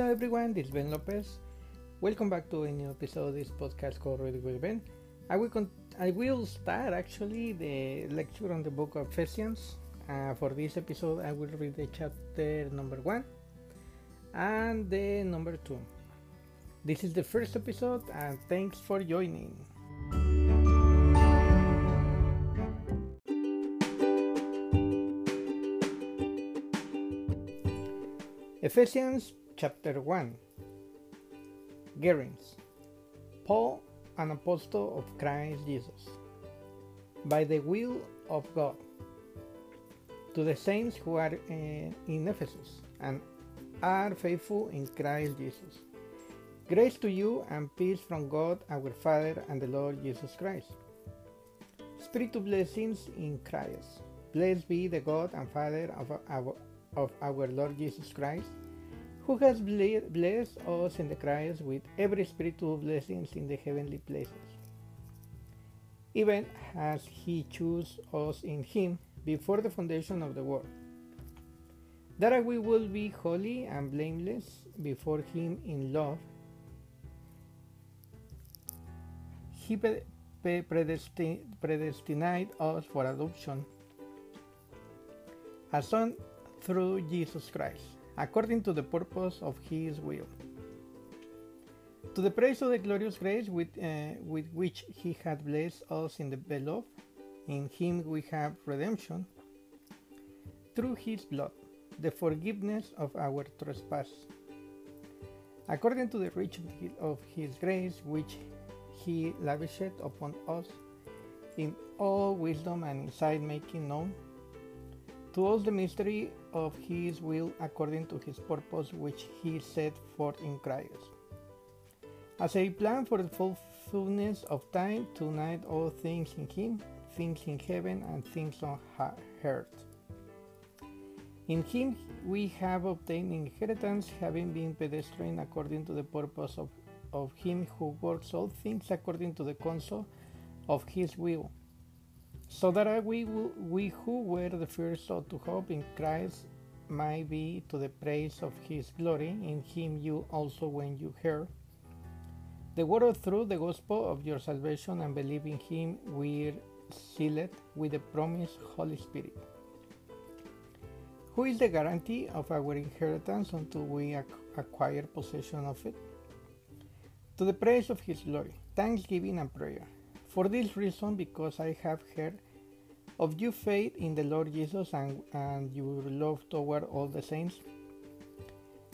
Hello everyone, this is Ben Lopez. Welcome back to a new episode of this podcast called Reading with Ben. I will con- I will start actually the lecture on the book of Ephesians. Uh, for this episode, I will read the chapter number one and the number two. This is the first episode, and thanks for joining. Ephesians chapter 1 Gerins Paul, an apostle of Christ Jesus, by the will of God, to the saints who are uh, in Ephesus and are faithful in Christ Jesus. Grace to you and peace from God our Father and the Lord Jesus Christ. Spiritual blessings in Christ. Blessed be the God and Father of our, of our Lord Jesus Christ, who has blessed us in the Christ with every spiritual blessings in the heavenly places, even as He chose us in Him before the foundation of the world, that we will be holy and blameless before Him in love. He predestined us for adoption as son through Jesus Christ, according to the purpose of His will. To the praise of the glorious grace with, uh, with which He had blessed us in the beloved, in Him we have redemption through His blood, the forgiveness of our trespass. According to the riches of His grace, which He lavished upon us in all wisdom and insight, making known to us the mystery of his will according to his purpose which he set forth in Christ. As a plan for the fullness of time to unite all things in him, things in heaven and things on earth. In him we have obtained inheritance, having been predestined according to the purpose of, of him who works all things according to the counsel of his will so that we, we who were the first to hope in Christ might be to the praise of his glory. In him you also, when you heard the word truth, the gospel of your salvation, and believe in him, we're sealed with the promised Holy Spirit, who is the guarantee of our inheritance until we acquire possession of it. To the praise of his glory, thanksgiving and prayer. For this reason, because I have heard of your faith in the Lord Jesus and, and your love toward all the saints,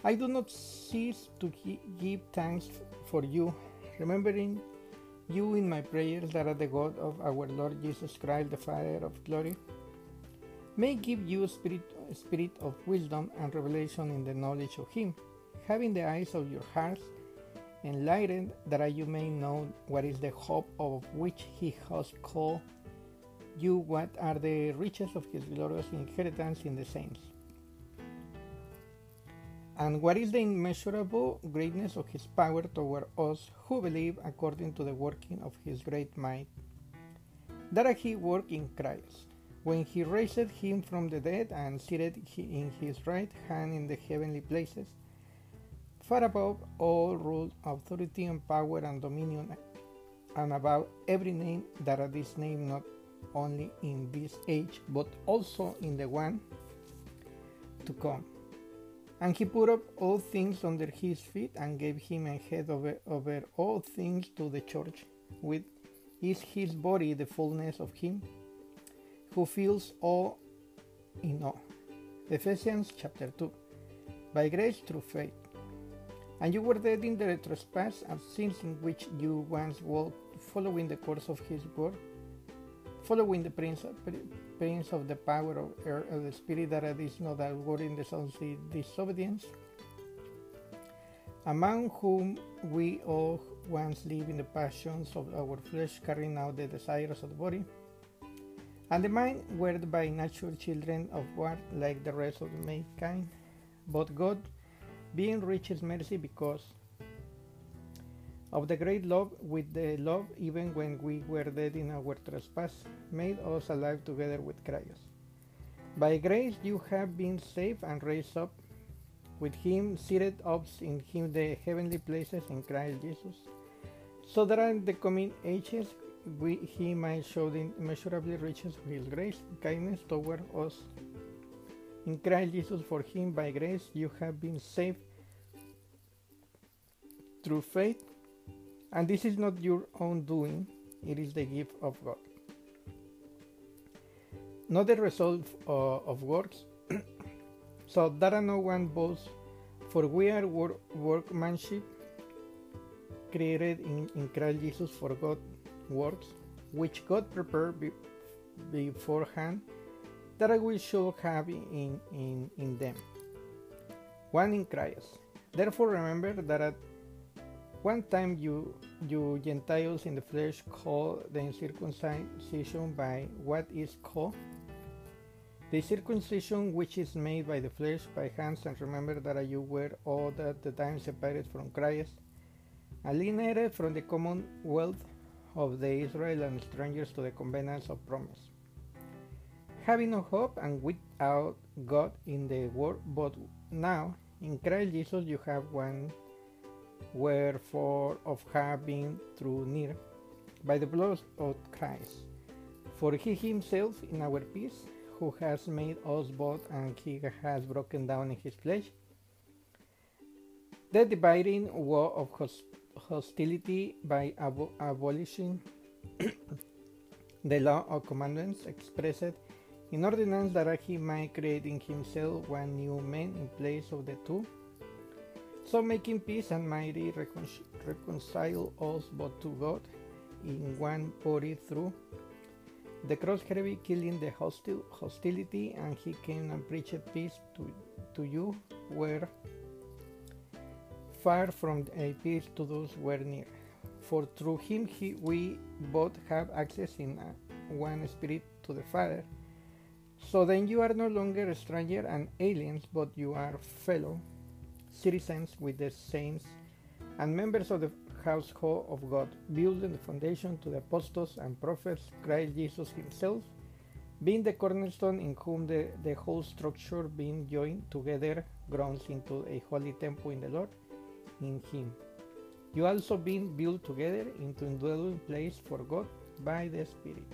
I do not cease to give thanks for you, remembering you in my prayers that are the God of our Lord Jesus Christ, the Father of glory, may give you spirit, spirit of wisdom and revelation in the knowledge of Him, having the eyes of your hearts enlightened that you may know what is the hope of which he has called you, what are the riches of his glorious inheritance in the saints, and what is the immeasurable greatness of his power toward us who believe according to the working of his great might, that he worked in Christ, when he raised him from the dead and seated him in his right hand in the heavenly places far above all rule, authority, and power and dominion, and above every name that named not only in this age, but also in the one to come. And he put up all things under his feet and gave him a head over, over all things to the church, with is his body the fullness of him who fills all in all. Ephesians chapter 2. By grace through faith and you were dead in the trespass and sins in which you once walked, following the course of his word, following the prince of, prince of the power of air of the spirit that is not that word in the sons of disobedience, among whom we all once lived in the passions of our flesh, carrying out the desires of the body. And the mind were by natural children of war, like the rest of mankind. But God, being rich in mercy because of the great love with the love even when we were dead in our trespass made us alive together with Christ. By grace you have been saved and raised up with him seated up in him the heavenly places in Christ Jesus, so that in the coming ages we, he might show the immeasurable riches of his grace and kindness toward us. In Christ Jesus, for him by grace you have been saved through faith, and this is not your own doing, it is the gift of God. Not the result uh, of works, so that no one boasts, for we are work- workmanship created in, in Christ Jesus for God works, which God prepared be, beforehand that we should have in, in, in them. One in Christ. Therefore, remember that at one time you, you Gentiles in the flesh call the circumcision by what is called the circumcision which is made by the flesh by hands, and remember that you were all that the time separated from Christ, alienated from the commonwealth of the Israel and strangers to the covenants of promise. Having no hope and without God in the world, but now in Christ Jesus you have one wherefore of having through near by the blood of Christ. For he himself in our peace, who has made us both, and he has broken down in his flesh the dividing wall of hostility by abo abolishing the law of commandments expressed in ordinance that he might create in himself one new man in place of the two, so making peace and mighty recon reconcile us both to God in one body through the cross heavy killing the hostil hostility and he came and preached peace to, to you where far from a peace to those who were near. For through him he, we both have access in one spirit to the Father. So then you are no longer stranger and aliens, but you are fellow citizens with the saints and members of the household of God, building the foundation to the apostles and prophets, Christ Jesus himself, being the cornerstone in whom the, the whole structure being joined together grows into a holy temple in the Lord in him. You also being built together into a dwelling place for God by the Spirit.